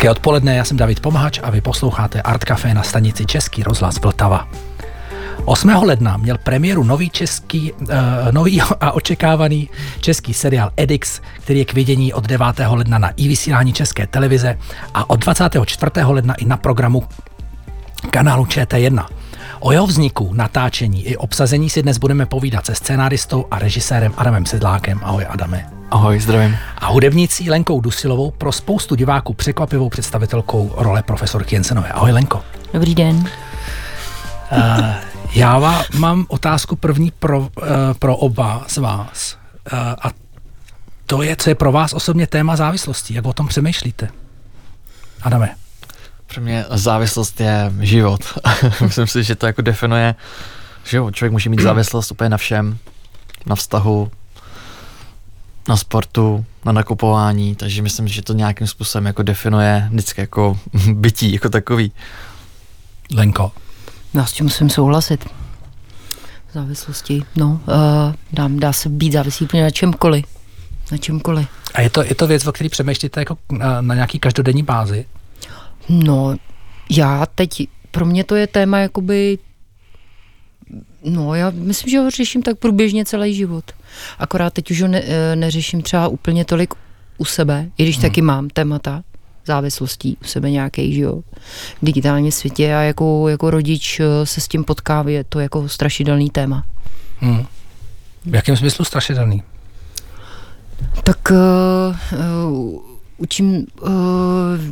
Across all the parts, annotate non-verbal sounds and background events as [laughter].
Hezké odpoledne, já jsem David Pomahač a vy posloucháte Art Café na stanici Český rozhlas Vltava. 8. ledna měl premiéru nový český, uh, nový a očekávaný český seriál Edix, který je k vidění od 9. ledna na i vysílání České televize a od 24. ledna i na programu kanálu ČT1. O jeho vzniku, natáčení i obsazení si dnes budeme povídat se scénáristou a režisérem Adamem Sedlákem. Ahoj Adame. Ahoj, zdravím. A hudebnicí Lenkou Dusilovou pro spoustu diváků překvapivou představitelkou role profesorky Jensenové. Ahoj Lenko. Dobrý den. Uh, já vám, mám otázku první pro, uh, pro oba z vás. Uh, a to je, co je pro vás osobně téma závislosti. Jak o tom přemýšlíte? Adame. Pro mě závislost je život. [laughs] Myslím si, že to jako definuje, že jo, člověk může mít závislost úplně na všem, na vztahu, na sportu, na nakupování, takže myslím, že to nějakým způsobem jako definuje vždycky jako [laughs] bytí jako takový. Lenko. Já s tím musím souhlasit. Závislosti, no, uh, dám, dá se být závislý úplně na čemkoliv. Na čemkoliv. A je to, je to věc, o které přemýšlíte jako na, na nějaký každodenní bázi? No, já teď, pro mě to je téma jakoby, no já myslím, že ho řeším tak průběžně celý život. Akorát teď už ho ne, eh, neřeším třeba úplně tolik u sebe, i když hmm. taky mám témata závislostí u sebe nějaký, že jo, v digitálním světě a jako, jako rodič eh, se s tím potkává, je to jako strašidelný téma. Hmm. V jakém smyslu strašidelný? Tak uh, uh, učím, uh,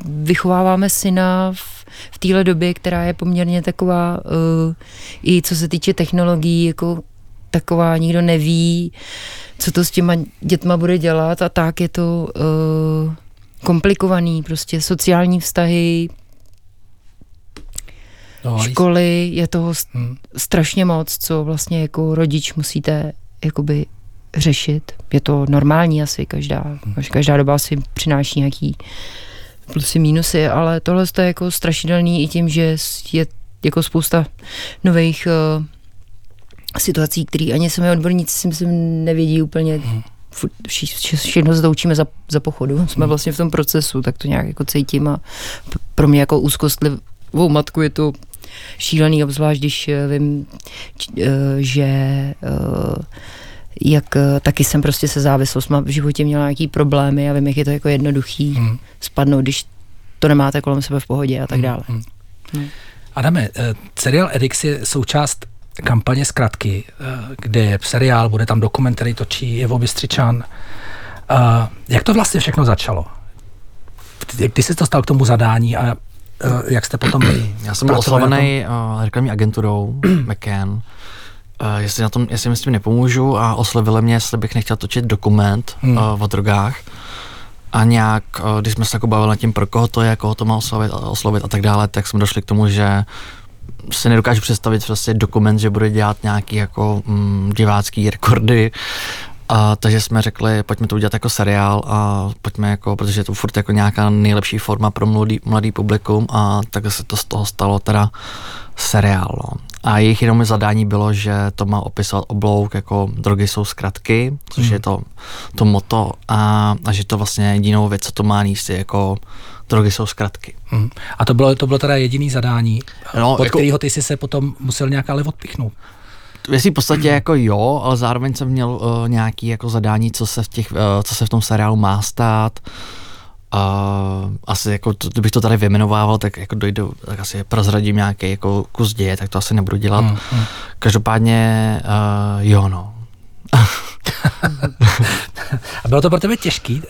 vychováváme syna v, v téhle době, která je poměrně taková, uh, i co se týče technologií, jako taková, nikdo neví, co to s těma dětma bude dělat a tak je to uh, komplikovaný, prostě sociální vztahy, no, školy, je toho hmm. strašně moc, co vlastně jako rodič musíte jakoby řešit. Je to normální asi, každá, hmm. každá doba si přináší nějaký plusy, mínusy, ale tohle je jako strašidelný i tím, že je jako spousta nových uh, situací, které ani sami odborníci si myslím nevědí úplně. Hmm. Všechno se to učíme za, za pochodu. Jsme hmm. vlastně v tom procesu, tak to nějak jako cítím a pro mě jako úzkostlivou matku je to šílený, obzvlášť když eh, vím, eh, že jak taky jsem prostě se závislostma v životě měla nějaký problémy a vím, jak je to jako jednoduchý hmm. spadnout, když to nemáte kolem sebe v pohodě a tak hmm. dále. Hmm. Hmm. Adame, seriál Edix je součást kampaně zkratky, eh, kde je seriál, bude tam dokument, který točí Jevo Bystřičan. Eh, jak to vlastně všechno začalo? Kdy jsi to stal k tomu zadání a eh, jak jste potom Já jsem byl oslovený uh, reklamní agenturou [clears throat] McCann, uh, jestli, na tom, jestli mi s tím nepomůžu a oslovili mě, jestli bych nechtěl točit dokument hmm. uh, o drogách. A nějak, uh, když jsme se jako bavili nad tím, pro koho to je, koho to má oslovit, oslovit a tak dále, tak jsme došli k tomu, že si nedokážu představit prostě dokument, že bude dělat nějaký jako mm, divácký rekordy, a, takže jsme řekli, pojďme to udělat jako seriál a pojďme jako, protože je to furt jako nějaká nejlepší forma pro mladý, mladý publikum a tak se to z toho stalo teda seriál. No. A jejich jenom zadání bylo, že to má opisovat oblouk jako drogy jsou zkratky, což mm. je to, to moto a, a že to vlastně jedinou věc, co to má níst, je jako drogy jsou zkratky. Hmm. A to bylo, to bylo teda jediný zadání, no, od jako, kterého ty jsi se potom musel nějak ale odpichnout. Věcí v podstatě jako jo, ale zároveň jsem měl uh, nějaký jako zadání, co se v, těch, uh, co se v tom seriálu má stát. Uh, asi jako, to, kdybych to tady vyjmenovával, tak jako dojdu, tak asi prozradím nějaký jako kus děje, tak to asi nebudu dělat. Hmm, hmm. Každopádně uh, jo no. [laughs] A bylo to pro tebe těžký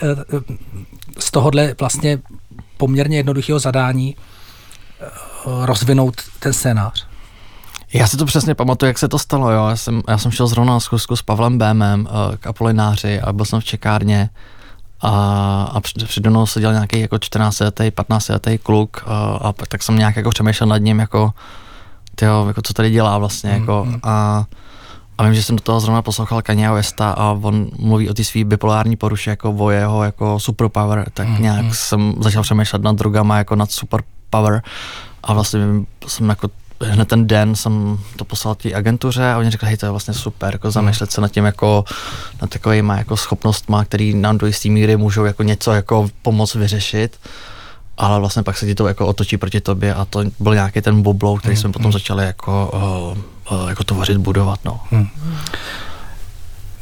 z tohohle vlastně poměrně jednoduchého zadání eh, rozvinout ten scénář. Já si to přesně pamatuju, jak se to stalo. Jo. Já, jsem, já jsem šel zrovna na schůzku s Pavlem Bémem k Apolináři a byl jsem v čekárně a, a přede mnou seděl nějaký jako 14 letý, 15 letý kluk uh, a tak jsem nějak jako přemýšlel nad ním, jako, tyjo, jako co tady dělá vlastně. Mm, jako, mm. A, a vím, že jsem do toho zrovna poslouchal Kanye Westa a on mluví o té své bipolární poruše jako o jeho jako superpower, tak mm, nějak mm. jsem začal přemýšlet nad drogama jako nad superpower a vlastně jsem jako hned ten den jsem to poslal té agentuře a oni řekli, hej, to je vlastně super, jako zamýšlet se nad tím jako, nad takovýma jako schopnostma, který nám do jisté míry můžou jako něco jako pomoct vyřešit. ale vlastně pak se ti to jako otočí proti tobě a to byl nějaký ten boblou, který hmm. jsme potom hmm. začali jako, uh, uh, jako tvořit, budovat. No. Hmm.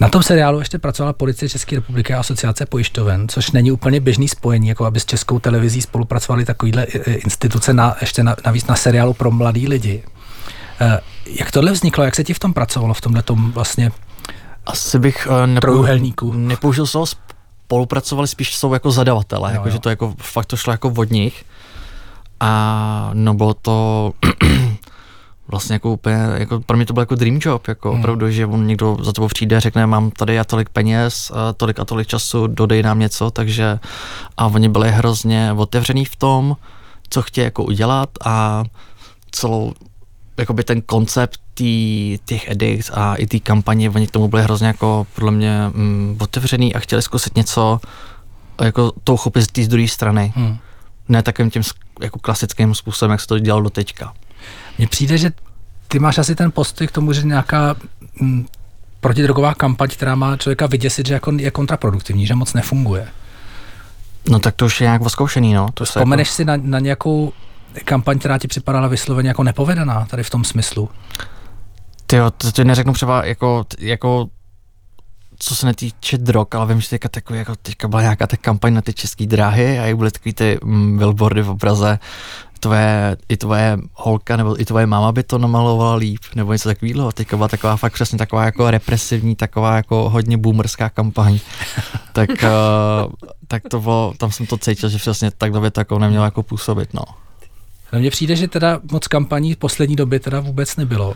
Na tom seriálu ještě pracovala Policie České republiky a asociace pojišťoven, což není úplně běžný spojení, jako aby s českou televizí spolupracovali takovýhle instituce na, ještě na, navíc na seriálu pro mladý lidi. Eh, jak tohle vzniklo, jak se ti v tom pracovalo, v tomhle tom vlastně Asi bych uh, nepou, nepoužil slovo spolupracovali, spíš jsou jako zadavatele, jako, že to jako fakt to šlo jako od nich. A no bylo to vlastně jako úplně, jako pro mě to byl jako dream job, jako hmm. opravdu, že on někdo za tebou přijde, řekne, mám tady a tolik peněz, a tolik a tolik času, dodej nám něco, takže a oni byli hrozně otevřený v tom, co chtějí jako udělat a celou, jakoby ten koncept tý, těch edits a i té kampaně, oni k tomu byli hrozně jako podle mě mm, otevřený a chtěli zkusit něco jako to uchopit z té druhé strany. Hmm. Ne takovým tím jako klasickým způsobem, jak se to dělalo do teďka. Mně přijde, že ty máš asi ten postoj k tomu, že nějaká mm, protidrogová kampaň, která má člověka vyděsit, že jako je kontraproduktivní, že moc nefunguje. No tak to už je nějak oskoušený, no. To Vzpomeneš jako... si na, na nějakou kampaň, která ti připadala vysloveně jako nepovedená tady v tom smyslu? Ty jo, to ti neřeknu třeba jako, jako co se netýče drog, ale vím, že teďka, takový, jako teďka byla nějaká ta kampaň na ty české dráhy a jak byly takový ty mm, billboardy v obraze, tvoje, i tvoje holka nebo i tvoje máma by to namalovala líp, nebo něco takového. Teďka byla taková fakt přesně taková jako represivní, taková jako hodně boomerská kampaň. [laughs] tak, uh, tak to bylo, tam jsem to cítil, že přesně takhle by to jako nemělo jako působit, no. No mně přijde, že teda moc kampaní v poslední době teda vůbec nebylo.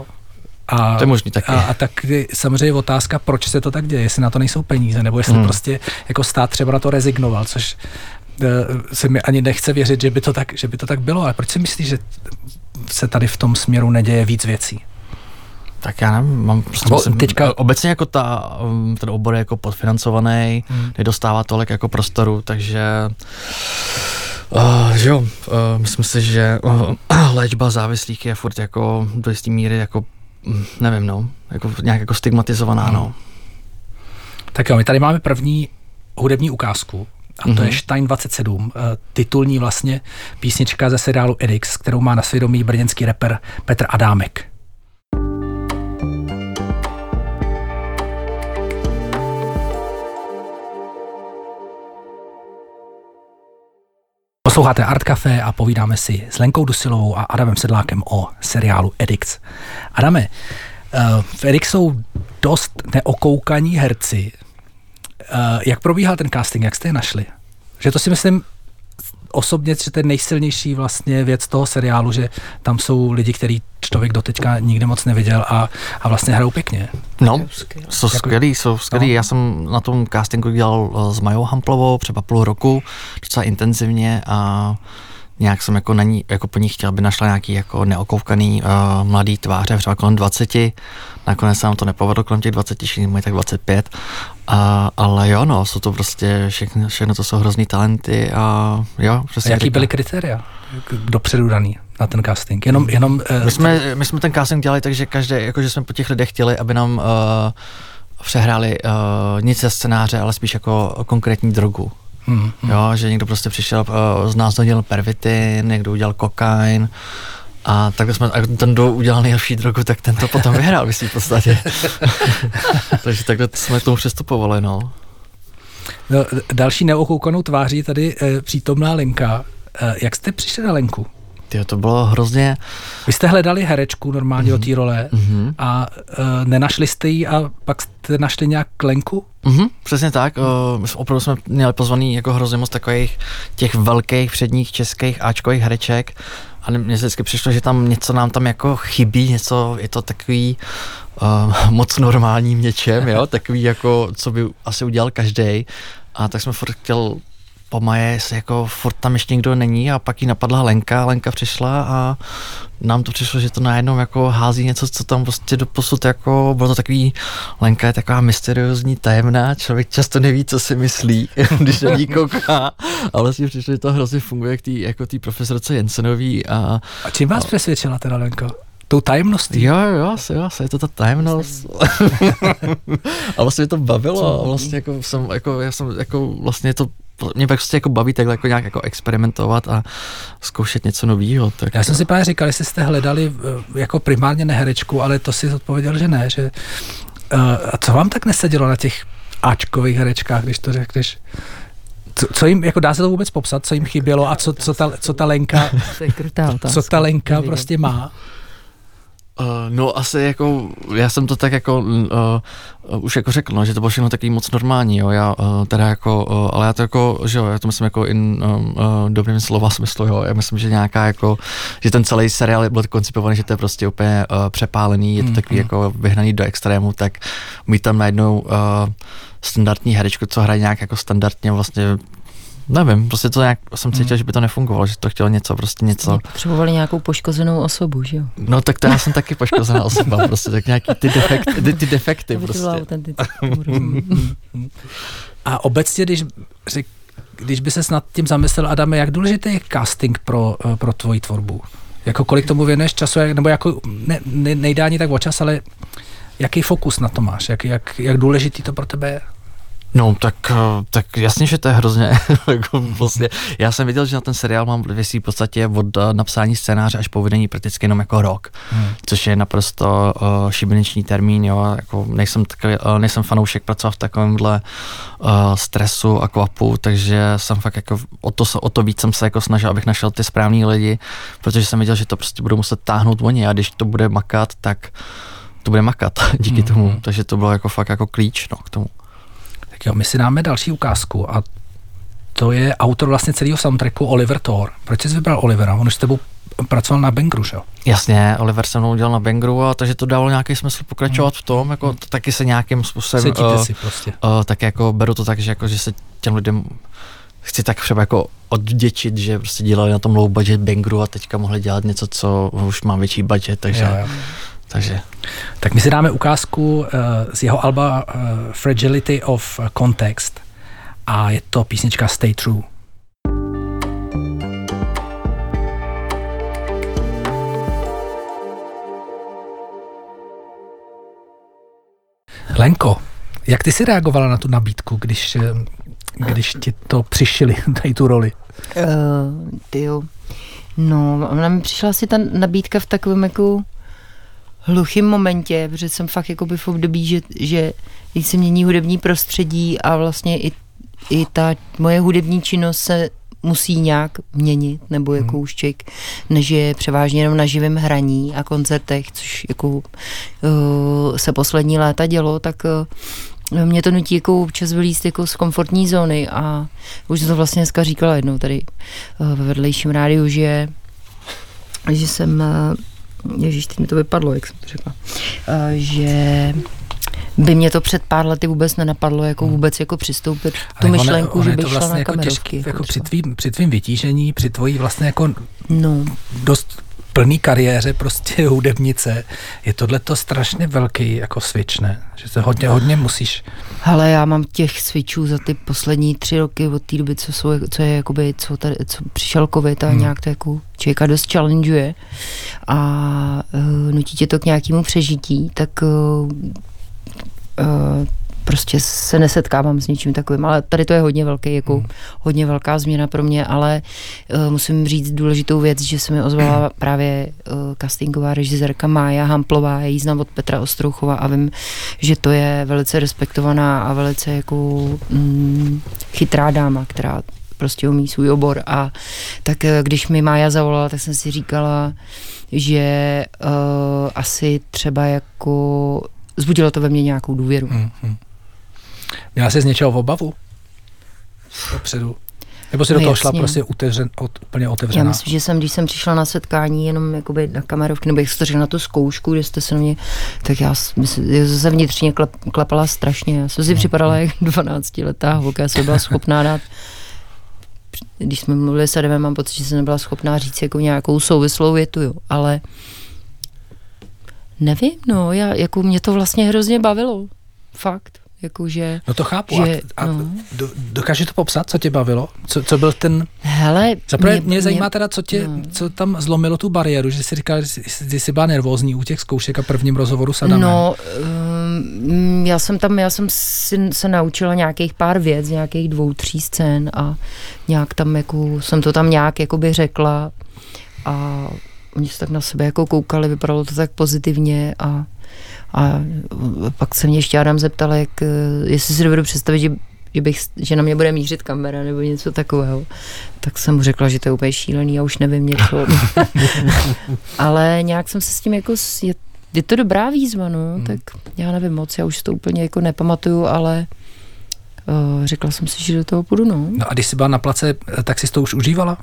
A, to je možný taky. A, a tak samozřejmě otázka, proč se to tak děje, jestli na to nejsou peníze, nebo jestli hmm. prostě jako stát třeba na to rezignoval, což se mi ani nechce věřit, že by, to tak, že by to tak bylo. Ale proč si myslíš, že se tady v tom směru neděje víc věcí? Tak já nevím, mám prostě myslím, teďka... obecně jako ta, um, ten obor je jako podfinancovaný, hmm. nedostává tolik jako prostoru, takže Uh, že jo, uh, myslím si, že uh, [clears throat] léčba závislých je furt jako do jisté míry jako Mm, nevím, no, jako nějak jako stigmatizovaná, no. no. Tak jo, my tady máme první hudební ukázku, a to mm-hmm. je Stein 27, eh, titulní vlastně písnička ze seriálu Edix, kterou má na svědomí brněnský rapper Petr Adámek. Posloucháte Art Café a povídáme si s Lenkou Dusilovou a Adamem Sedlákem o seriálu Edix. Adame, eh, v Edix jsou dost neokoukaní herci. Eh, jak probíhal ten casting, jak jste je našli? Že to si myslím, osobně, že to je nejsilnější vlastně věc toho seriálu, že tam jsou lidi, který člověk doteďka nikdy moc neviděl a, a vlastně hrajou pěkně. No, jsou jako, skvělí, jsou skvělí. No. Já jsem na tom castingu dělal eh, s Majou Hamplovou třeba půl roku, docela intenzivně a nějak jsem jako na ní, jako po ní chtěl, aby našla nějaký jako neokoukaný uh, mladý tváře, třeba kolem 20. Nakonec se nám to nepovedlo kolem těch 20, všichni mají tak 25. A, ale jo, no, jsou to prostě všechno, všechno to jsou hrozný talenty a jo. A jaký říká. byly kritéria dopředu daný na ten casting? Jenom, jenom, uh, my, jsme, my jsme ten casting dělali tak, že každý, jako že jsme po těch lidech chtěli, aby nám uh, přehráli uh, nic ze scénáře, ale spíš jako konkrétní drogu. Hmm, hmm. Jo, že někdo prostě přišel, uh, z nás udělal pervitin, někdo udělal kokain, a tak jsme, a ten, kdo udělal nejlepší drogu, tak ten to potom vyhrál v podstatě. [laughs] Takže takhle jsme k tomu přistupovali, no. no další neokoukanou tváří tady e, přítomná Lenka. E, jak jste přišli na Lenku? Tyjo, to bylo hrozně... Vy jste hledali herečku normálně mm-hmm. o té role mm-hmm. a uh, nenašli jste ji a pak jste našli nějak Lenku? Mm-hmm, přesně tak. Uh, opravdu jsme měli pozvaný jako hrozně moc takových těch velkých předních českých Ačkových hereček a mně se vždycky přišlo, že tam něco nám tam jako chybí, něco, je to takový uh, [laughs] moc normální v něčem, jo, [laughs] takový jako, co by asi udělal každý. A tak jsme furt chtěl po Maje, jestli jako furt tam ještě nikdo není a pak jí napadla Lenka, Lenka přišla a nám to přišlo, že to najednou jako hází něco, co tam prostě do posud jako, bylo to takový, Lenka je taková mysteriózní, tajemná, člověk často neví, co si myslí, [laughs] když na ní kouká, ale vlastně přišlo, že to hrozně funguje k tý, jako tý profesorce Jensenový a... A čím vás a, přesvědčila teda Lenka? Tou tajemností. Jo, jo, jo, asi je to ta tajemnost. [laughs] a vlastně mě to bavilo, a vlastně jako jsem, jako, já jsem, jako vlastně to mě prostě jako baví takhle jako nějak jako experimentovat a zkoušet něco nového. Tak Já jsem si právě říkal, jestli jste hledali eh, jako primárně neherečku, ale to si odpověděl, že ne, že uh, a co vám tak nesedělo na těch Ačkových herečkách, když to řekneš? Co, co jim, jako dá se to vůbec popsat, co jim chybělo a co, co, ta, co ta Lenka, co ta Lenka prostě má? Uh, no asi jako, já jsem to tak jako uh, už jako řekl, no, že to bylo všechno takový moc normální, jo, já uh, teda jako, uh, ale já to jako, že jo, já to myslím jako in um, uh, dobrým slova smyslu, jo, já myslím, že nějaká jako, že ten celý seriál byl koncipovaný, že to je prostě úplně uh, přepálený, je to takový mm, jako vyhnaný do extrému, tak mít tam najednou uh, standardní herečku, co hraje nějak jako standardně vlastně Nevím, prostě to nějak jsem cítil, hmm. že by to nefungovalo, že to chtělo něco, prostě něco. Potřebovali nějakou poškozenou osobu, že jo? No tak to já jsem taky poškozená osoba, [laughs] prostě tak nějaký ty, defekt, ty, ty defekty to prostě. [laughs] A obecně, když, řek, když by se nad tím zamyslel, Adame, jak důležitý je casting pro, eh, pro tvoji tvorbu? Jako kolik tomu věnuješ času, nebo jako ne, ne, nejdá ani tak o čas, ale jaký fokus na to máš? Jak, jak, jak důležitý to pro tebe je? No, tak, eh, tak jasně, že to je hrozně, [laughs] jako vlastně, já jsem viděl, že na ten seriál mám věcí v podstatě od uh, napsání scénáře až po vydání prakticky jenom jako rok, hmm. což je naprosto uh, šibeniční termín, jo, jako nejsem, takový, uh, nejsem fanoušek pracovat v takovémhle uh, stresu a kvapu, takže jsem fakt jako o to, o to víc jsem se jako snažil, abych našel ty správní lidi, protože jsem viděl, že to prostě budou muset táhnout oni a když to bude makat, tak to bude makat [laughs] díky hmm. tomu, takže to bylo jako fakt jako klíč no, k tomu. Jo, my si dáme další ukázku a to je autor vlastně celého soundtracku Oliver Thor. Proč jsi vybral Olivera? On už s tebou pracoval na Bangru, že jo? Jasně, Oliver se mnou udělal na Bangru, a takže to dávalo nějaký smysl pokračovat hmm. v tom, jako to taky se nějakým způsobem... uh, si prostě. Uh, tak jako beru to tak, že, jako, že se těm lidem chci tak třeba jako odděčit, že prostě dělali na tom low budget Bangru a teďka mohli dělat něco, co už má větší budget, takže... Jo, jo. Takže. Tak my si dáme ukázku uh, z jeho alba uh, Fragility of Context a je to písnička Stay True. Lenko, jak ty jsi reagovala na tu nabídku, když, eh, když ti to přišili, [laughs] tady tu roli? Uh, tyjo. No, ona mi přišla asi ta nabídka v takovém jako hluchým momentě, protože jsem fakt jako by v období, že, že když se mění hudební prostředí a vlastně i, i ta moje hudební činnost se musí nějak měnit, nebo jako hmm. úšček, než je převážně jenom na živém hraní a koncertech, což jako uh, se poslední léta dělo, tak uh, mě to nutí jako občas vylíst jako z komfortní zóny a už jsem to vlastně dneska říkala jednou tady uh, ve vedlejším rádiu, že že jsem uh, Ježíš, teď mi to vypadlo, jak jsem to řekla, uh, že by mě to před pár lety vůbec nenapadlo, jako hmm. vůbec jako přistoupit tu Ale myšlenku, ono, ono že by vlastně šla na jako kamerovky. Těžký, jako při, tvým, při tvým vytížení, při tvojí vlastně jako no. dost plný kariéře prostě [laughs] hudebnice, je tohle to strašně velký jako switch, ne? Že se hodně, hodně musíš... Ale já mám těch switchů za ty poslední tři roky od té doby, co, jsou, co je jakoby, co, tady, co přišel covid a hmm. nějak to jako člověka dost challengeuje a uh, nutí tě to k nějakému přežití, tak uh, uh, prostě se nesetkávám s ničím takovým, ale tady to je hodně velký, jako hmm. hodně velká změna pro mě, ale uh, musím říct důležitou věc, že se mi ozvala hmm. právě uh, castingová režisérka Mája Hamplová, já ji znám od Petra Ostrouchova a vím, že to je velice respektovaná a velice jako mm, chytrá dáma, která prostě umí svůj obor a tak eh, když mi Mája zavolala, tak jsem si říkala, že uh, asi třeba jako zbudilo to ve mně nějakou důvěru. Hmm, hmm. Měla jsi z něčeho v obavu? Dopředu? Nebo si no do toho jasně. šla prostě otevřen, od, úplně otevřená? Já myslím, že jsem, když jsem přišla na setkání jenom jakoby na kamerovky, nebo jak jste na tu zkoušku, kde jste se na mě, tak já, myslím, já se vnitřně klep, klepala strašně. Já jsem si no, připadala no. jak 12 letá holka, já jsem byla schopná dát když jsme mluvili s Adamem, mám pocit, že jsem nebyla schopná říct jako nějakou souvislou větu, jo. ale nevím, no, já, jako mě to vlastně hrozně bavilo. Fakt jakože... No to chápu. Že, a, a no. do, dokáže to popsat, co tě bavilo? Co, co byl ten... Hele... Zaprvé mě, mě zajímá teda, co, tě, no. co tam zlomilo tu bariéru, že jsi říkal, že jsi byla nervózní u těch zkoušek a prvním rozhovoru s Adamem. No, um, já jsem tam, já jsem si, se naučila nějakých pár věc, nějakých dvou, tří scén a nějak tam jako, jsem to tam nějak jakoby řekla a oni se tak na sebe jako koukali, vypadalo to tak pozitivně a a pak se mě ještě Adam zeptal, jak, jestli si dovedu představit, že, že, bych, že na mě bude mířit kamera nebo něco takového. Tak jsem mu řekla, že to je úplně šílený a už nevím něco. [laughs] Ale nějak jsem se s tím jako, je, je to dobrá výzva, no, hmm. tak já nevím moc, já už to úplně jako nepamatuju, ale uh, řekla jsem si, že do toho půjdu, no. No a když jsi byla na place, tak jsi to už užívala?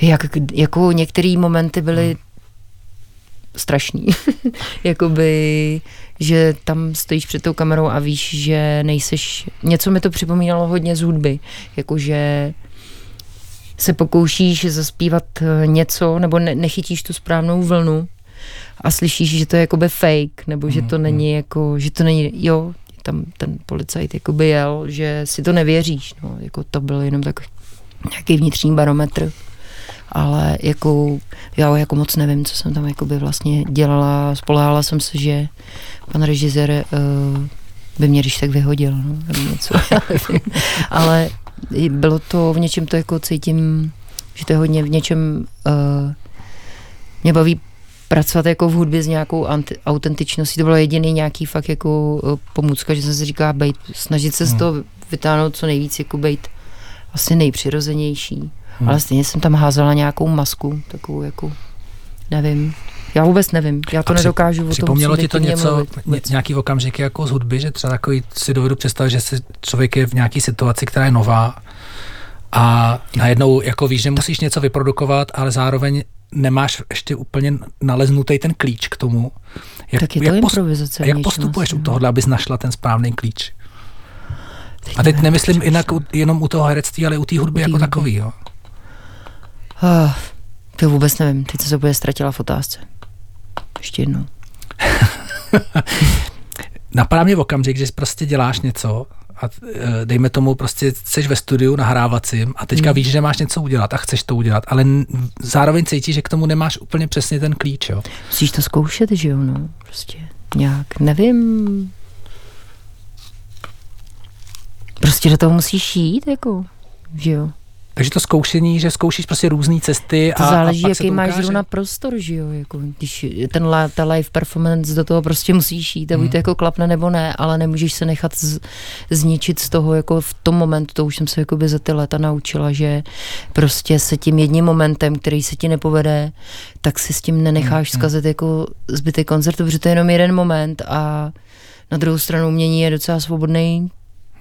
Jak, jako některé momenty byly hmm strašný. [laughs] Jakoby, že tam stojíš před tou kamerou a víš, že nejseš... Něco mi to připomínalo hodně z hudby. Jakože se pokoušíš zaspívat eh, něco, nebo ne, nechytíš tu správnou vlnu a slyšíš, že to je jakoby fake, nebo že to mm, není jako, že to není, jo, tam ten policajt jakoby jel, že si to nevěříš, no, jako to byl jenom tak nějaký vnitřní barometr ale jako já jako moc nevím, co jsem tam jako by vlastně dělala. Spolehala jsem se, že pan režisér uh, by mě když tak vyhodil, no, nebo něco, [laughs] ale bylo to, v něčem to jako cítím, že to je hodně v něčem, uh, mě baví pracovat jako v hudbě s nějakou anti, autentičností. To bylo jediný nějaký fakt jako uh, pomůcka, že jsem si říkala, bejt, snažit se hmm. z toho vytáhnout co nejvíc, jako bejt asi nejpřirozenější. Hmm. Ale stejně jsem tam házela nějakou masku, takovou jako, nevím, já vůbec nevím, já to a nedokážu o Připomnělo ti to něco, mluvit, nějaký okamžik jako z hudby, že třeba takový si dovedu představit, že si člověk je v nějaké situaci, která je nová a najednou jako víš, že musíš něco vyprodukovat, ale zároveň nemáš ještě úplně naleznutý ten klíč k tomu. Jak, tak je to jak, improvizace. Jak postupuješ u no. toho, aby našla ten správný klíč? Teď a teď nemyslím jinak jenom u toho herectví, ale u té hudby jako takový. Jo? Uh, to vůbec nevím, teď se bude ztratila v otázce. Ještě jednou. [laughs] Napadá mě v okamžik, že prostě děláš něco a e, dejme tomu prostě jsi ve studiu nahrávacím a teďka hmm. víš, že máš něco udělat a chceš to udělat, ale zároveň cítíš, že k tomu nemáš úplně přesně ten klíč, jo? Musíš to zkoušet, že jo, no, prostě nějak, nevím. Prostě do toho musíš jít, jako, že jo. Takže to zkoušení, že zkoušíš prostě různé cesty to a záleží, a jaký to máš zrovna prostor, že jo, jako, když ten ta live performance do toho prostě musíš jít, aby hmm. to jako klapne nebo ne, ale nemůžeš se nechat z, zničit z toho jako v tom momentu, to už jsem se jako by za ty léta naučila, že prostě se tím jedním momentem, který se ti nepovede, tak si s tím nenecháš hmm. zkazit jako zbytek koncertu, protože to je jenom jeden moment a na druhou stranu umění je docela svobodný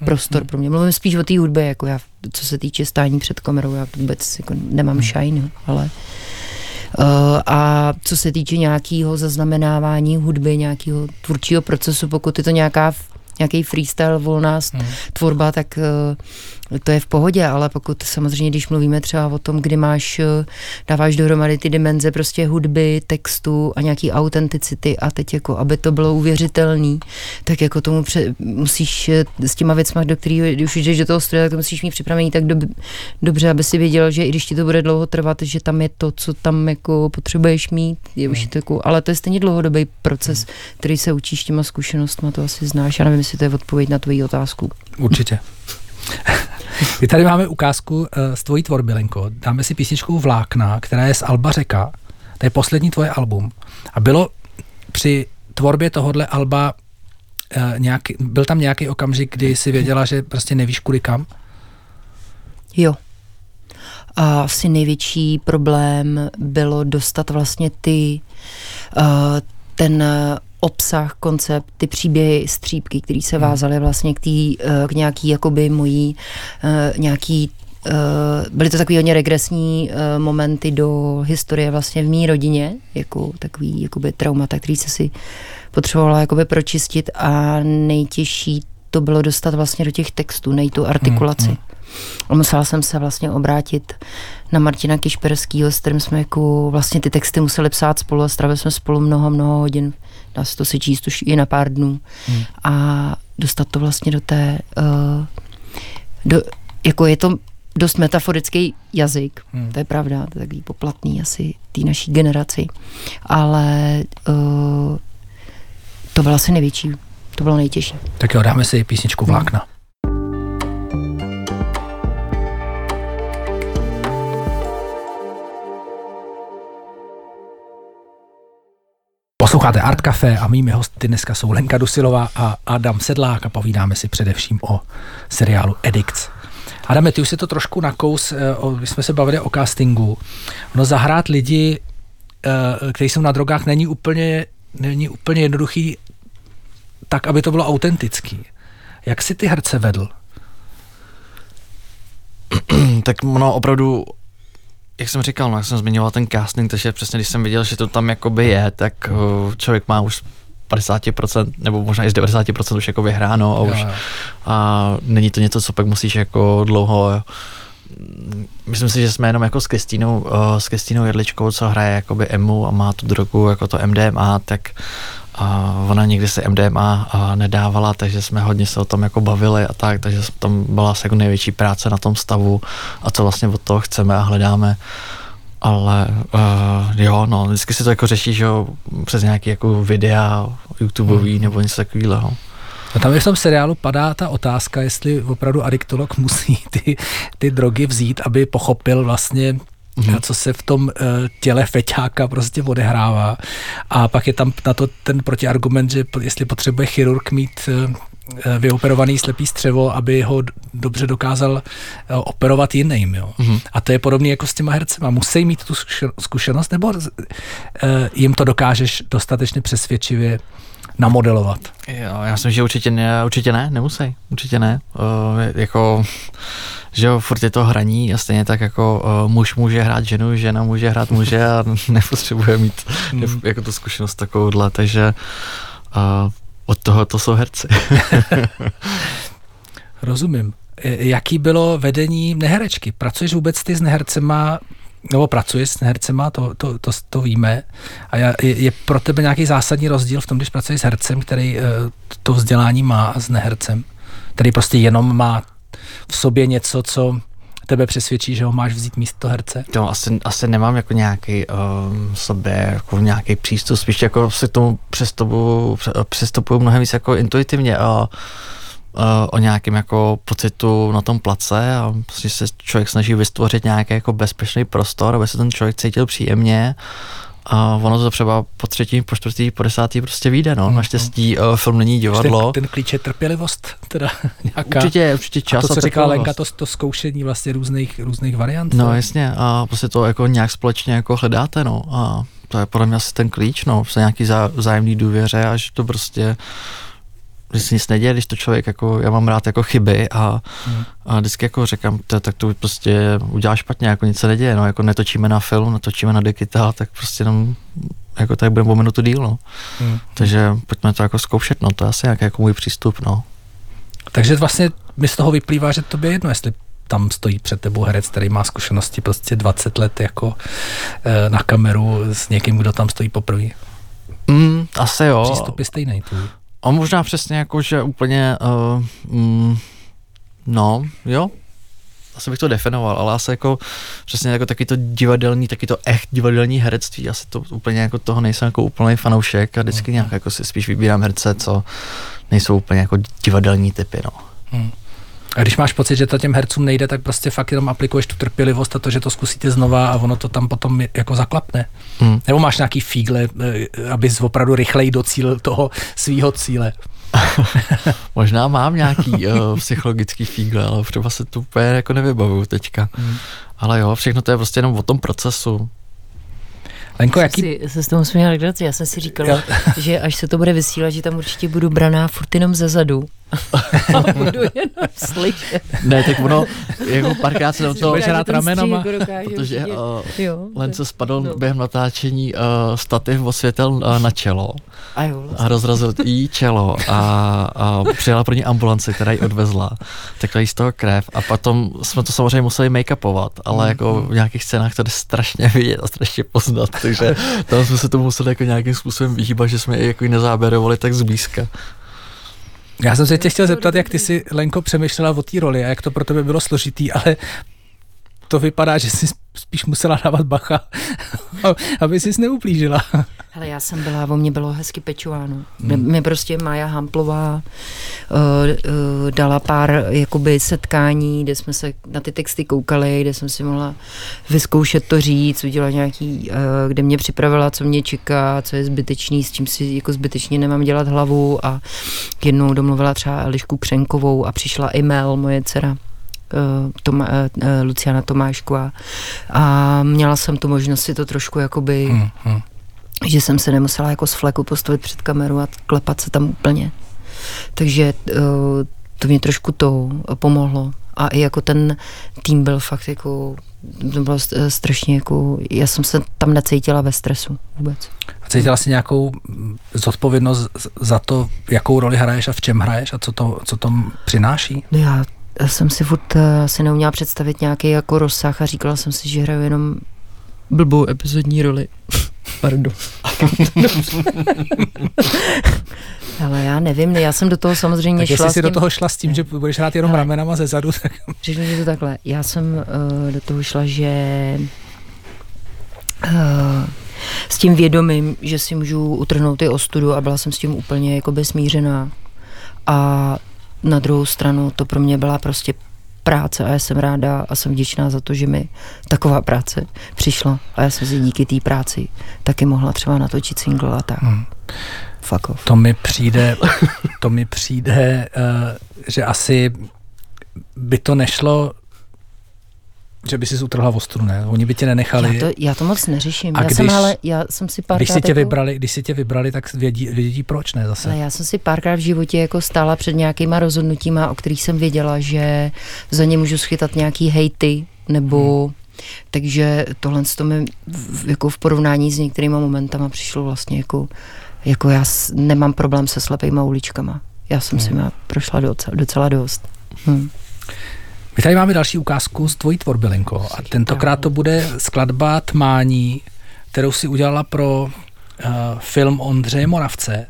prostor pro mě. Mluvím spíš o té hudbě, jako já, co se týče stání před kamerou, já vůbec jako nemám hmm. shine, ale Uh, a co se týče nějakého zaznamenávání hudby, nějakého tvůrčího procesu, pokud je to nějaká nějaký freestyle, volná hmm. tvorba, tak uh, to je v pohodě, ale pokud samozřejmě, když mluvíme třeba o tom, kdy máš, eh, dáváš dohromady ty dimenze prostě hudby, textu a nějaký autenticity a teď jako, aby to bylo uvěřitelný, tak jako tomu pře- musíš eh, s těma věcmi, do kterých, když už jdeš do toho studia, tak to musíš mít připravený tak dob- dobře, aby si věděl, že i když ti to bude dlouho trvat, že tam je to, co tam jako potřebuješ mít, je už to jako, ale to je stejně dlouhodobý proces, který se učíš těma zkušenostmi, to asi znáš. Já nevím, jestli to je odpověď na tvoji otázku. Určitě. [laughs] My tady máme ukázku uh, z tvojí tvorby, Lenko. Dáme si písničku Vlákna, která je z Alba Řeka. To je poslední tvoje album. A bylo při tvorbě tohohle alba uh, nějaký, byl tam nějaký okamžik, kdy jsi věděla, že prostě nevíš kudy kam? Jo. A asi největší problém bylo dostat vlastně ty, uh, ten obsah, koncept, ty příběhy, střípky, které se hmm. vázaly vlastně k, tý, eh, k nějaký jakoby mojí eh, nějaký eh, byly to takový hodně regresní momenty do historie vlastně v mý rodině, jako takový jakoby traumata, který se si potřebovala jakoby pročistit a nejtěžší to bylo dostat vlastně do těch textů, nej tu artikulaci. Hmm, hmm. A musela jsem se vlastně obrátit na Martina Kišperskýho, s kterým jsme jako vlastně ty texty museli psát spolu a strávili jsme spolu mnoho, mnoho hodin dá se to si číst už i na pár dnů. Hmm. A dostat to vlastně do té, uh, do, jako je to dost metaforický jazyk, hmm. to je pravda, to je takový poplatný asi té naší generaci, ale uh, to bylo asi největší, to bylo nejtěžší. Tak jo, dáme si písničku Vlákna. Hmm. Posloucháte Art Café a mými hosty dneska jsou Lenka Dusilová a Adam Sedlák a povídáme si především o seriálu Addicts. Adame, ty už si to trošku nakous, eh, my jsme se bavili o castingu. No zahrát lidi, eh, kteří jsou na drogách, není úplně, není úplně jednoduchý tak, aby to bylo autentický. Jak si ty herce vedl? tak ono opravdu jak jsem říkal, no, jak jsem zmiňoval ten casting, takže přesně když jsem viděl, že to tam jakoby je, tak uh, člověk má už 50% nebo možná i z 90% už jako vyhráno a už a není to něco, co pak musíš jako dlouho myslím si, že jsme jenom jako s Kristínou, uh, s Kristínou Jedličkou, co hraje jakoby EMU a má tu drogu jako to MDMA, tak a ona nikdy se MDMA nedávala, takže jsme hodně se o tom jako bavili a tak, takže tam byla asi jako největší práce na tom stavu a co vlastně od toho chceme a hledáme. Ale uh, jo, no, vždycky si to jako řeší, že jo, přes nějaký jako videa YouTubeový hmm. nebo něco takového. No tam v tom seriálu padá ta otázka, jestli opravdu adiktolog musí ty, ty drogy vzít, aby pochopil vlastně mm-hmm. co se v tom uh, těle feťáka prostě odehrává. A pak je tam na to ten protiargument, že jestli potřebuje chirurg mít uh, vyoperovaný slepý střevo, aby ho dobře dokázal uh, operovat jiným. Jo. Mm-hmm. A to je podobné jako s těma hercema. Musí mít tu zkušenost, nebo uh, jim to dokážeš dostatečně přesvědčivě namodelovat? Jo, já myslím, že určitě ne, určitě ne, nemusí, určitě ne. Uh, jako že jo, furt je to hraní a stejně tak jako uh, muž může hrát ženu, žena může hrát muže a [laughs] nepotřebuje mít hmm. jako tu zkušenost takovouhle, takže uh, od toho to jsou herci. [laughs] Rozumím. Jaký bylo vedení neherečky? Pracuješ vůbec ty s nehercema nebo pracuješ s hercema, to, to, to, to víme. A je, je pro tebe nějaký zásadní rozdíl v tom, když pracuješ s hercem, který uh, to vzdělání má a s nehercem, který prostě jenom má v sobě něco, co tebe přesvědčí, že ho máš vzít místo herce? To asi, asi nemám jako nějaký um, sobě jako nějaký přístup, spíš jako si tomu přestupuju mnohem víc jako intuitivně a o nějakém jako pocitu na tom place a prostě se člověk snaží vystvořit nějaký jako bezpečný prostor, aby se ten člověk cítil příjemně a ono to třeba po třetí, po čtvrtý, po desátý prostě vyjde, no. Naštěstí uh, film není divadlo. Ten, ten klíč je trpělivost, teda [laughs] nějaká. Určitě, určitě čas. A to, co říkala Lenka, to, to zkoušení vlastně různých, různých variant. No jasně, a prostě to jako nějak společně jako hledáte, no. A to je podle mě asi ten klíč, no. Se nějaký zá, zájemný důvěře a že to prostě že se nic neděje, když to člověk jako, já mám rád jako chyby a, hmm. a vždycky jako říkám, to, tak to prostě udělá špatně, jako nic se neděje, no, jako netočíme na film, netočíme na digitál, tak prostě jenom jako tady budeme o minutu díl, no. Hmm. Takže pojďme to jako zkoušet, no, to je asi nějaký jako můj přístup, no. Takže vlastně mi z toho vyplývá, že to je jedno, jestli tam stojí před tebou herec, který má zkušenosti prostě 20 let jako e, na kameru s někým, kdo tam stojí poprvé. Mm, asi jo. Přístup je stejný. Tvůj. A možná přesně jako, že úplně, uh, mm, no, jo, asi bych to definoval, ale asi jako přesně jako taky to divadelní, taky to echt divadelní herectví, asi to úplně jako toho nejsem jako úplný fanoušek a vždycky nějak jako si spíš vybírám herce, co nejsou úplně jako divadelní typy, no. Hmm. A když máš pocit, že to těm hercům nejde, tak prostě fakt jenom aplikuješ tu trpělivost a to, že to zkusíte znova a ono to tam potom jako zaklapne. Hmm. Nebo máš nějaký fígle, eh, abys opravdu rychleji docílil toho svého cíle. [laughs] Možná mám nějaký uh, psychologický fígle, ale třeba se to úplně jako nevybavuju teďka. Hmm. Ale jo, všechno to je prostě jenom o tom procesu. Lenko, jaký... Si, se s tomu směl legraci. Já jsem si říkala, [laughs] že až se to bude vysílat, že tam určitě budu braná furt jenom ze zadu. [laughs] a budu jenom slyšet. Ne, tak ono, jako párkrát se do toho hrát ramenama, protože uh, Len se spadl no. během natáčení uh, stativ osvětel uh, na čelo a, jo, vlastně. a rozrazil jí čelo a, a přijela pro ní ambulance, která ji odvezla. Tekla jí z toho krev a potom jsme to samozřejmě museli make-upovat, ale mm. jako v nějakých scénách to jde strašně vidět a strašně poznat, takže tam jsme se to museli jako nějakým způsobem vyhýbat, že jsme ji jako nezáběrovali tak zblízka. Já jsem se tě chtěl zeptat, jak ty si, Lenko, přemýšlela o té roli a jak to pro tebe bylo složitý, ale to vypadá, že jsi spíš musela dávat bacha, [laughs] aby jsi neuplížila. Hele, já jsem byla, o mě bylo hezky pečováno. Hmm. Mě prostě Maja Hamplová uh, uh, dala pár jakoby setkání, kde jsme se na ty texty koukali, kde jsem si mohla vyzkoušet to říct, udělat nějaký, uh, kde mě připravila, co mě čeká, co je zbytečný, s čím si jako zbytečně nemám dělat hlavu a jednou domluvila třeba Elišku Křenkovou a přišla i Mel, moje dcera Toma, Luciana Tomášková a měla jsem tu možnost si to trošku jakoby hmm, hmm že jsem se nemusela jako z fleku postavit před kameru a klepat se tam úplně. Takže to mě trošku to pomohlo. A i jako ten tým byl fakt jako, to bylo strašně jako, já jsem se tam necítila ve stresu vůbec. A cítila jsi nějakou zodpovědnost za to, jakou roli hraješ a v čem hraješ a co to, co to přináší? No já jsem si furt uh, si neuměla představit nějaký jako rozsah a říkala jsem si, že hraju jenom blbou epizodní roli. [laughs] Pardon. [laughs] Ale já nevím, já jsem do toho samozřejmě tak šla jestli jsi tím... do toho šla s tím, že budeš hrát jenom Ale, ramenama ze zadu, tak... Řeknu to takhle, já jsem uh, do toho šla, že uh, s tím vědomím, že si můžu utrhnout ty ostudu a byla jsem s tím úplně jako smířená. A na druhou stranu to pro mě byla prostě práce a já jsem ráda a jsem vděčná za to, že mi taková práce přišla a já jsem si díky té práci taky mohla třeba natočit single a tak. Hmm. Fuck off. To mi přijde, to mi přijde, uh, že asi by to nešlo že by si utrhla ostru, ne? Oni by tě nenechali. Já to, já to moc neřeším. A já, když, jsem, ale, já jsem si párkrát... Když si tě, jako, vybrali, když si tě vybrali, tak vědí, vědí proč, ne zase? Ale já jsem si párkrát v životě jako stála před nějakýma rozhodnutíma, o kterých jsem věděla, že za ně můžu schytat nějaký hejty, nebo... Hmm. Takže tohle to mi v, jako v porovnání s některýma momentama přišlo vlastně jako, jako já s, nemám problém se slepýma uličkama. Já jsem hmm. si prošla docela, docela dost. Hmm. My tady máme další ukázku z tvojí tvorby, Lenko. A tentokrát to bude skladba Tmání, kterou si udělala pro uh, film Ondřeje Moravce.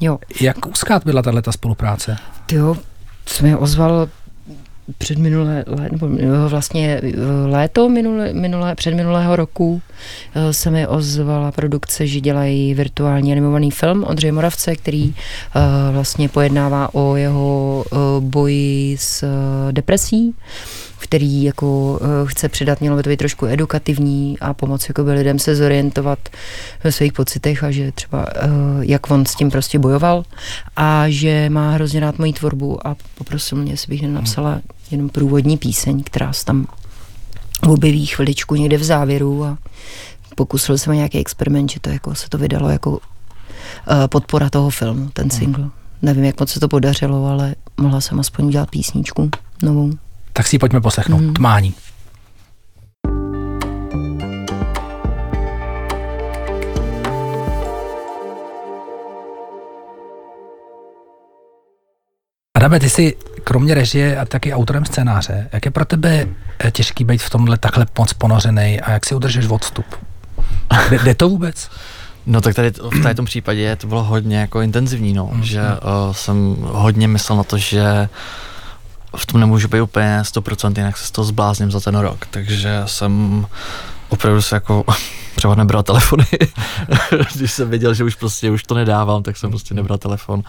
Jo. Jak úzká byla tato spolupráce? Ty jo, jsem mi ozval před minulé, nebo vlastně eh, léto minulé, minulé, před minulého roku eh, se mi ozvala produkce, že dělají virtuální animovaný film Ondřeje Moravce, který eh, vlastně pojednává o jeho boji s depresí který jako chce předat, mělo by to být trošku edukativní a pomoci jako by lidem se zorientovat ve svých pocitech a že třeba jak on s tím prostě bojoval a že má hrozně rád moji tvorbu a poprosil mě, jestli bych napsala jenom průvodní píseň, která se tam objeví chviličku někde v závěru a pokusil jsem nějaký experiment, že to jako se to vydalo jako uh, podpora toho filmu, ten single. Nevím, jak moc se to podařilo, ale mohla jsem aspoň udělat písničku novou. Tak si ji pojďme poslechnout. Mm. Tmání. Adame, ty jsi kromě režie a taky autorem scénáře. Jak je pro tebe eh, těžký být v tomhle takhle moc ponořený a jak si udržíš odstup? Jde, jde to vůbec? No tak tady v tady tom případě to bylo hodně jako intenzivní, no, mm. že uh, jsem hodně myslel na to, že v tom nemůžu být úplně 100%, jinak se z toho zblázním za ten rok, takže jsem opravdu se jako [laughs] třeba nebral telefony. [laughs] Když jsem věděl, že už prostě už to nedávám, tak jsem prostě nebral telefon.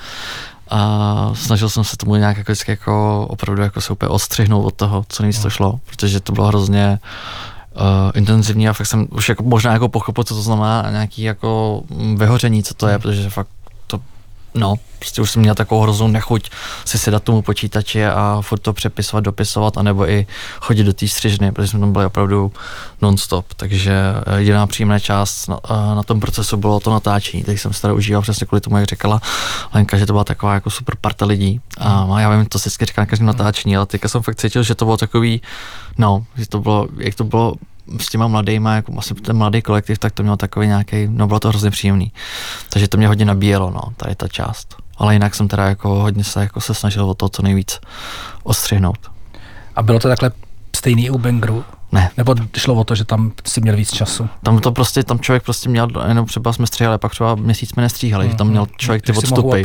A snažil jsem se tomu nějak jako, jako opravdu jako se úplně ostřihnout od toho, co nejvíc to šlo, protože to bylo hrozně uh, intenzivní a fakt jsem už jako možná jako pochopil, co to znamená nějaký jako vyhoření, co to je, protože fakt no, prostě už jsem měl takovou hroznou nechuť si sedat tomu počítači a furt to přepisovat, dopisovat, anebo i chodit do té střižny, protože jsme tam byli opravdu non-stop, takže eh, jediná příjemná část na, eh, na tom procesu bylo to natáčení, teď jsem se tady užíval přesně kvůli tomu, jak říkala Lenka, že to byla taková jako super parta lidí a hmm. já vím, to si vždycky říká na každém natáčení, ale teďka jsem fakt cítil, že to bylo takový, no, že to bylo, jak to bylo s těma mladýma, jako vlastně ten mladý kolektiv, tak to mělo takový nějaký, no bylo to hrozně příjemný. Takže to mě hodně nabíjelo, no, tady ta část. Ale jinak jsem teda jako hodně se, jako se snažil o to co nejvíc ostřihnout. A bylo to takhle stejný u Bangru? Ne. Nebo šlo o to, že tam si měl víc času? Tam to prostě, tam člověk prostě měl, jenom třeba jsme stříhali, pak třeba měsíc jsme nestříhali, mm, že tam měl mhm. člověk ty odstupy.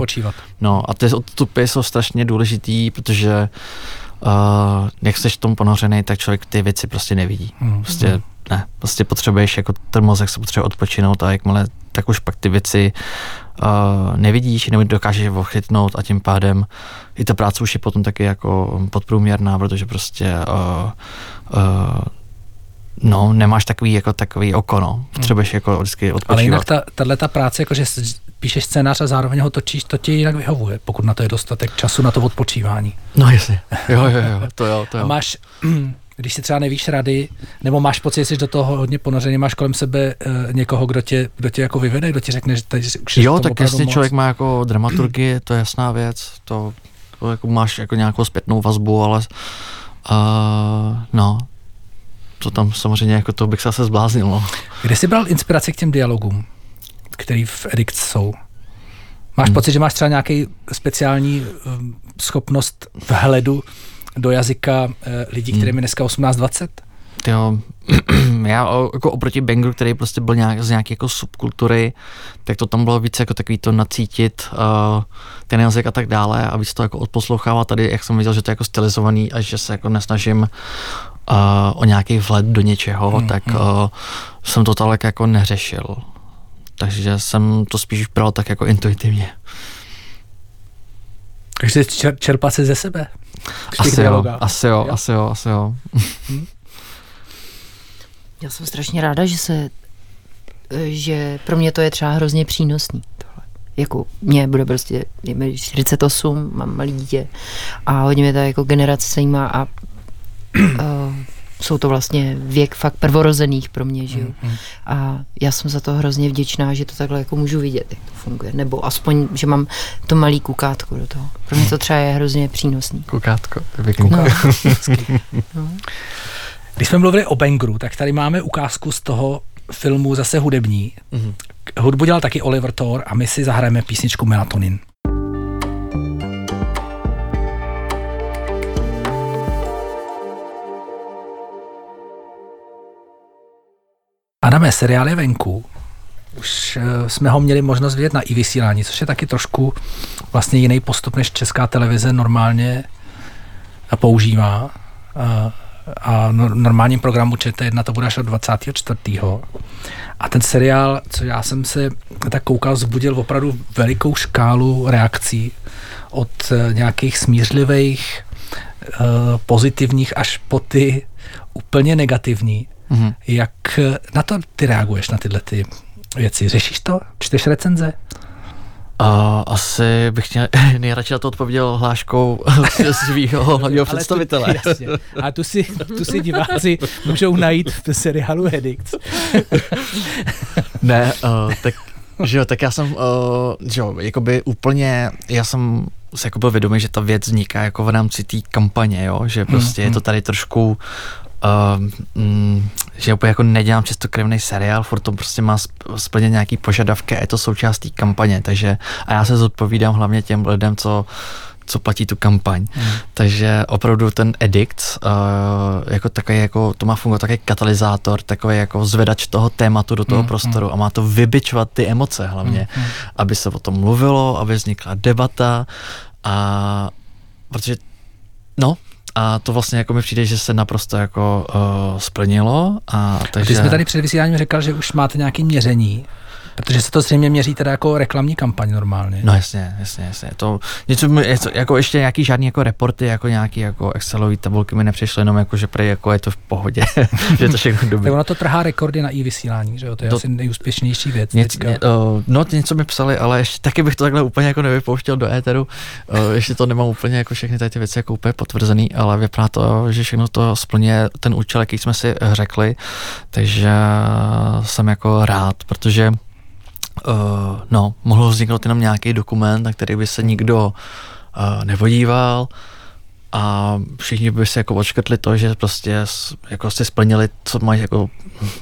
No a ty odstupy jsou strašně důležitý, protože uh, jak jsi v tom ponořený, tak člověk ty věci prostě nevidí. Mm, prostě mm. ne, prostě potřebuješ, jako ten mozek se potřebuje odpočinout a jakmile tak už pak ty věci uh, nevidíš, nebo dokážeš je ochytnout a tím pádem i ta práce už je potom taky jako podprůměrná, protože prostě uh, uh, no, nemáš takový jako takový oko, no. Potřebuješ jako vždycky odpočívat. Ale jinak ta, tahle ta práce, jako že píšeš scénář a zároveň ho točíš, to ti jinak vyhovuje, pokud na to je dostatek času na to odpočívání. No jasně, jo, jo, jo, to jo, to jo. Máš, [clears throat] když si třeba nevíš rady, nebo máš pocit, že jsi do toho hodně ponořený, máš kolem sebe uh, někoho, kdo tě, kdo tě jako vyvede, kdo ti řekne, že tady už Jo, tak jasně moc. člověk má jako dramaturgii, to je jasná věc, to, to jako máš jako nějakou zpětnou vazbu, ale uh, no, to tam samozřejmě jako to bych se zase zbláznil. No. Kde jsi bral inspiraci k těm dialogům, který v Edict jsou? Máš hmm. pocit, že máš třeba nějaký speciální um, schopnost vhledu do jazyka uh, lidí, kterým je dneska 18-20? Jo, [clears throat] já jako oproti Bangru, který prostě byl nějak, z nějaké jako subkultury, tak to tam bylo více jako takový to nacítit uh, ten jazyk a tak dále a víc to jako odposlouchávat tady, jak jsem viděl, že to je jako stylizovaný a že se jako nesnažím uh, o nějaký vhled do něčeho, hmm, tak hmm. Uh, jsem to tak jako neřešil. Takže jsem to spíš bral tak jako intuitivně. Takže čer, čerpat se ze sebe? Asi jo, asi jo, jo, asi jo, asi jo. Hmm? Já jsem strašně ráda, že se, že pro mě to je třeba hrozně přínosný. Tohle. Jako mě bude prostě, je mi 48, mám malý dítě a hodně mě ta jako generace zajímá a uh, [clears throat] jsou to vlastně věk fakt prvorozených pro mě, že jo. Mm-hmm. A já jsem za to hrozně vděčná, že to takhle jako můžu vidět, jak to funguje. Nebo aspoň, že mám to malý kukátko do toho. Pro mě to třeba je hrozně přínosný. Kukátko, to je no. [laughs] no. Když jsme mluvili o Bengru, tak tady máme ukázku z toho filmu zase hudební. Mm-hmm. Hudbu dělal taky Oliver Thor a my si zahrajeme písničku Melatonin. Adame, seriál je venku. Už uh, jsme ho měli možnost vidět na i vysílání, což je taky trošku vlastně jiný postup, než česká televize normálně používá. Uh, a normálním programu ČT1 to bude až od 24. A ten seriál, co já jsem se tak koukal, zbudil opravdu velikou škálu reakcí od eh, nějakých smířlivých, eh, pozitivních až po ty úplně negativní. Mm-hmm. Jak na to ty reaguješ, na tyhle ty věci? Řešíš to? Čteš recenze? A asi bych měl [laughs] nejradši na to odpověděl hláškou [laughs] svého hlavního představitele. [laughs] jasně. A tu si, tu si diváci můžou najít v seriálu Hedix. ne, uh, tak že jo, tak já jsem, uh, že jo, jakoby úplně, já jsem se jako byl vědomý, že ta věc vzniká jako v rámci té kampaně, jo, že prostě mm, je to tady trošku uh, mm, že úplně jako nedělám čistokrevný seriál, furt to prostě má splně nějaký požadavky a je to součástí kampaně, takže a já se zodpovídám hlavně těm lidem, co co platí tu kampaň. Mm. Takže opravdu ten edict uh, jako takový, jako, to má fungovat takový katalyzátor, takový jako zvedač toho tématu do toho mm. prostoru a má to vybičovat ty emoce hlavně, mm. aby se o tom mluvilo, aby vznikla debata a protože no, a to vlastně jako mi přijde, že se naprosto jako uh, splnilo. A, takže... Ty jsme tady před vysíláním říkal, že už máte nějaké měření Protože se to zřejmě měří teda jako reklamní kampaň normálně. No jasně, jasně, jasně. To, něco, jako ještě nějaký žádný jako reporty, jako nějaký jako Excelový tabulky mi nepřišly, jenom jako, že prej jako je to v pohodě, [laughs] že to všechno dobré. tak ono to trhá rekordy na i-vysílání, že jo? To je to, asi nejúspěšnější věc. Něc, ně, uh, no, něco mi psali, ale ještě taky bych to takhle úplně jako nevypouštěl do éteru. Uh, ještě to nemám úplně jako všechny ty věci jako úplně potvrzený, ale vypadá to, že všechno to splně ten účel, jaký jsme si řekli, takže jsem jako rád, protože uh, no, mohl vzniknout jenom nějaký dokument, na který by se nikdo uh, nevodíval a všichni by se jako odškrtli to, že prostě jako si splnili, co mají jako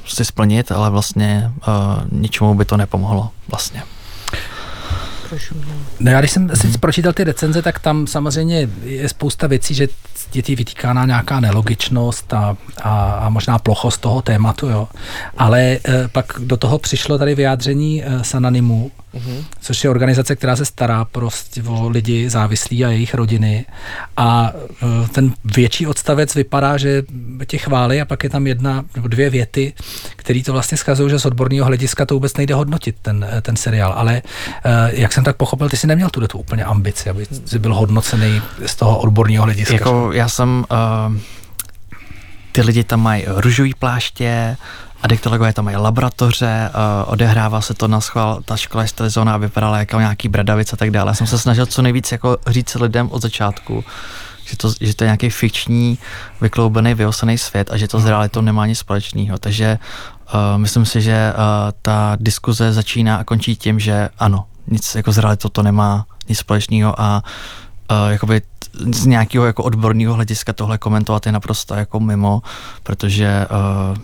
si splnit, ale vlastně uh, ničemu by to nepomohlo vlastně. No já když jsem si pročítal ty recenze, tak tam samozřejmě je spousta věcí, že děti vytýkána nějaká nelogičnost a, a, a možná plochost toho tématu, jo. Ale e, pak do toho přišlo tady vyjádření e, Sananimu, což je organizace, která se stará prostě o lidi závislí a jejich rodiny. A e, ten větší odstavec vypadá, že tě chválí a pak je tam jedna nebo dvě věty, které to vlastně schazují, že z odborného hlediska to vůbec nejde hodnotit, ten, ten seriál. Ale e, jak jsem tak pochopil, ty jsi neměl tu, tu úplně ambici, aby jsi byl hodnocený z toho odborného hlediska. Jako já jsem, uh, ty lidi tam mají růžový pláště, Adiktologové tam mají laboratoře, uh, odehrává se to na schvál, ta škola je stylizovaná, vypadala jako nějaký bradavic a tak dále. Já jsem se snažil co nejvíc jako říct lidem od začátku, že to, že to je nějaký fikční, vykloubený, vyosený svět a že to s realitou nemá nic společného. Takže uh, myslím si, že uh, ta diskuze začíná a končí tím, že ano, nic jako s realitou to nemá nic společného a uh, jakoby z nějakého jako odborného hlediska tohle komentovat je naprosto jako mimo, protože uh,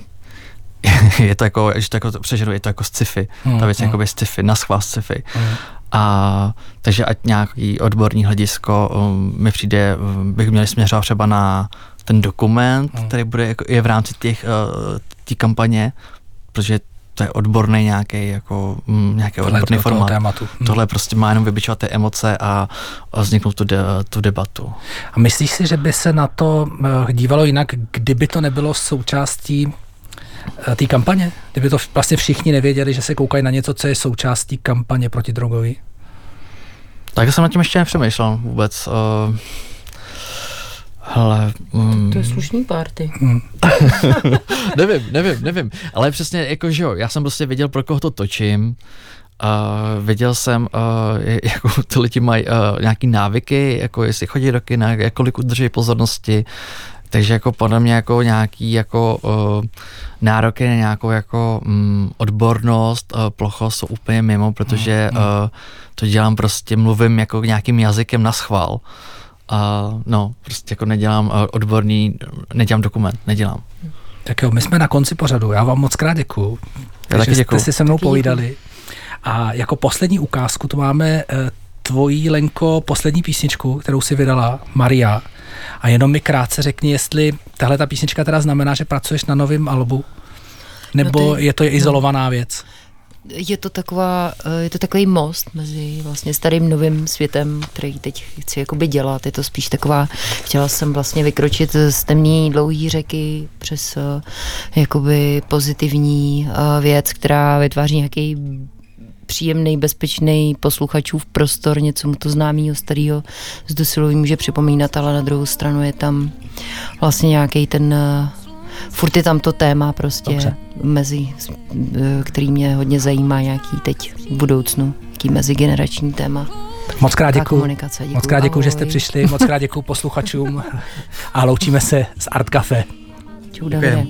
[laughs] je to jako, že to jako přeženu, je to jako sci-fi. Hmm, ta věc hmm. je sci-fi, na schvál sci-fi. Hmm. A takže ať nějaký odborný hledisko um, mi přijde, um, bych měli směřovat třeba na ten dokument, hmm. který bude jako, je v rámci těch uh, té kampaně, protože to je odborný nějaký jako mm, nějaký Tohle odborný formát. Tématu. Hmm. Tohle prostě má jenom vybičovat ty emoce a, a vzniknout tu, de, tu debatu. A myslíš si, že by se na to uh, dívalo jinak, kdyby to nebylo součástí Eh, té kampaně? Kdyby to vlastně všichni nevěděli, že se koukají na něco, co je součástí kampaně proti drogový? Tak jsem nad tím ještě nepřemýšlel vůbec. Uh, hele, um, to je slušný party. Hmm. [laughs] nevím, nevím, nevím. Ale přesně jako, že jo, já jsem prostě věděl, pro koho to točím. Uh, věděl jsem, uh, jako ty lidi mají uh, nějaký návyky, jako jestli chodí do kina, jak kolik udrží pozornosti, takže jako podle mě jako nějaký jako uh, nároky na nějakou jako um, odbornost, uh, plochost jsou úplně mimo, protože uh, to dělám prostě, mluvím jako nějakým jazykem na schvál. A uh, no, prostě jako nedělám uh, odborný, nedělám dokument, nedělám. Tak jo, my jsme na konci pořadu, já vám moc krát děkuju. Já taky děkuju. jste si se mnou povídali. A jako poslední ukázku tu máme uh, tvojí, Lenko, poslední písničku, kterou si vydala, Maria. A jenom mi krátce řekni, jestli tahle ta písnička teda znamená, že pracuješ na novém albu, nebo no ty, je to izolovaná no. věc? je to taková, eh, je to takový most mezi vlastně starým novým světem, který teď chci jakoby dělat. Je to spíš taková, chtěla jsem vlastně vykročit z temný dlouhý řeky přes eh, jakoby pozitivní eh, věc, která vytváří nějaký příjemný, bezpečný posluchačův prostor, něco mu to známého starého z dosilový může připomínat, ale na druhou stranu je tam vlastně nějaký ten uh, furt je tam to téma prostě Dobře. mezi, uh, který mě hodně zajímá nějaký teď v budoucnu, jaký mezigenerační téma. Moc krát děkuji. Moc krát děkuji, že jste přišli. Moc krát děkuji posluchačům a loučíme se z Art Cafe. Čau, Davide.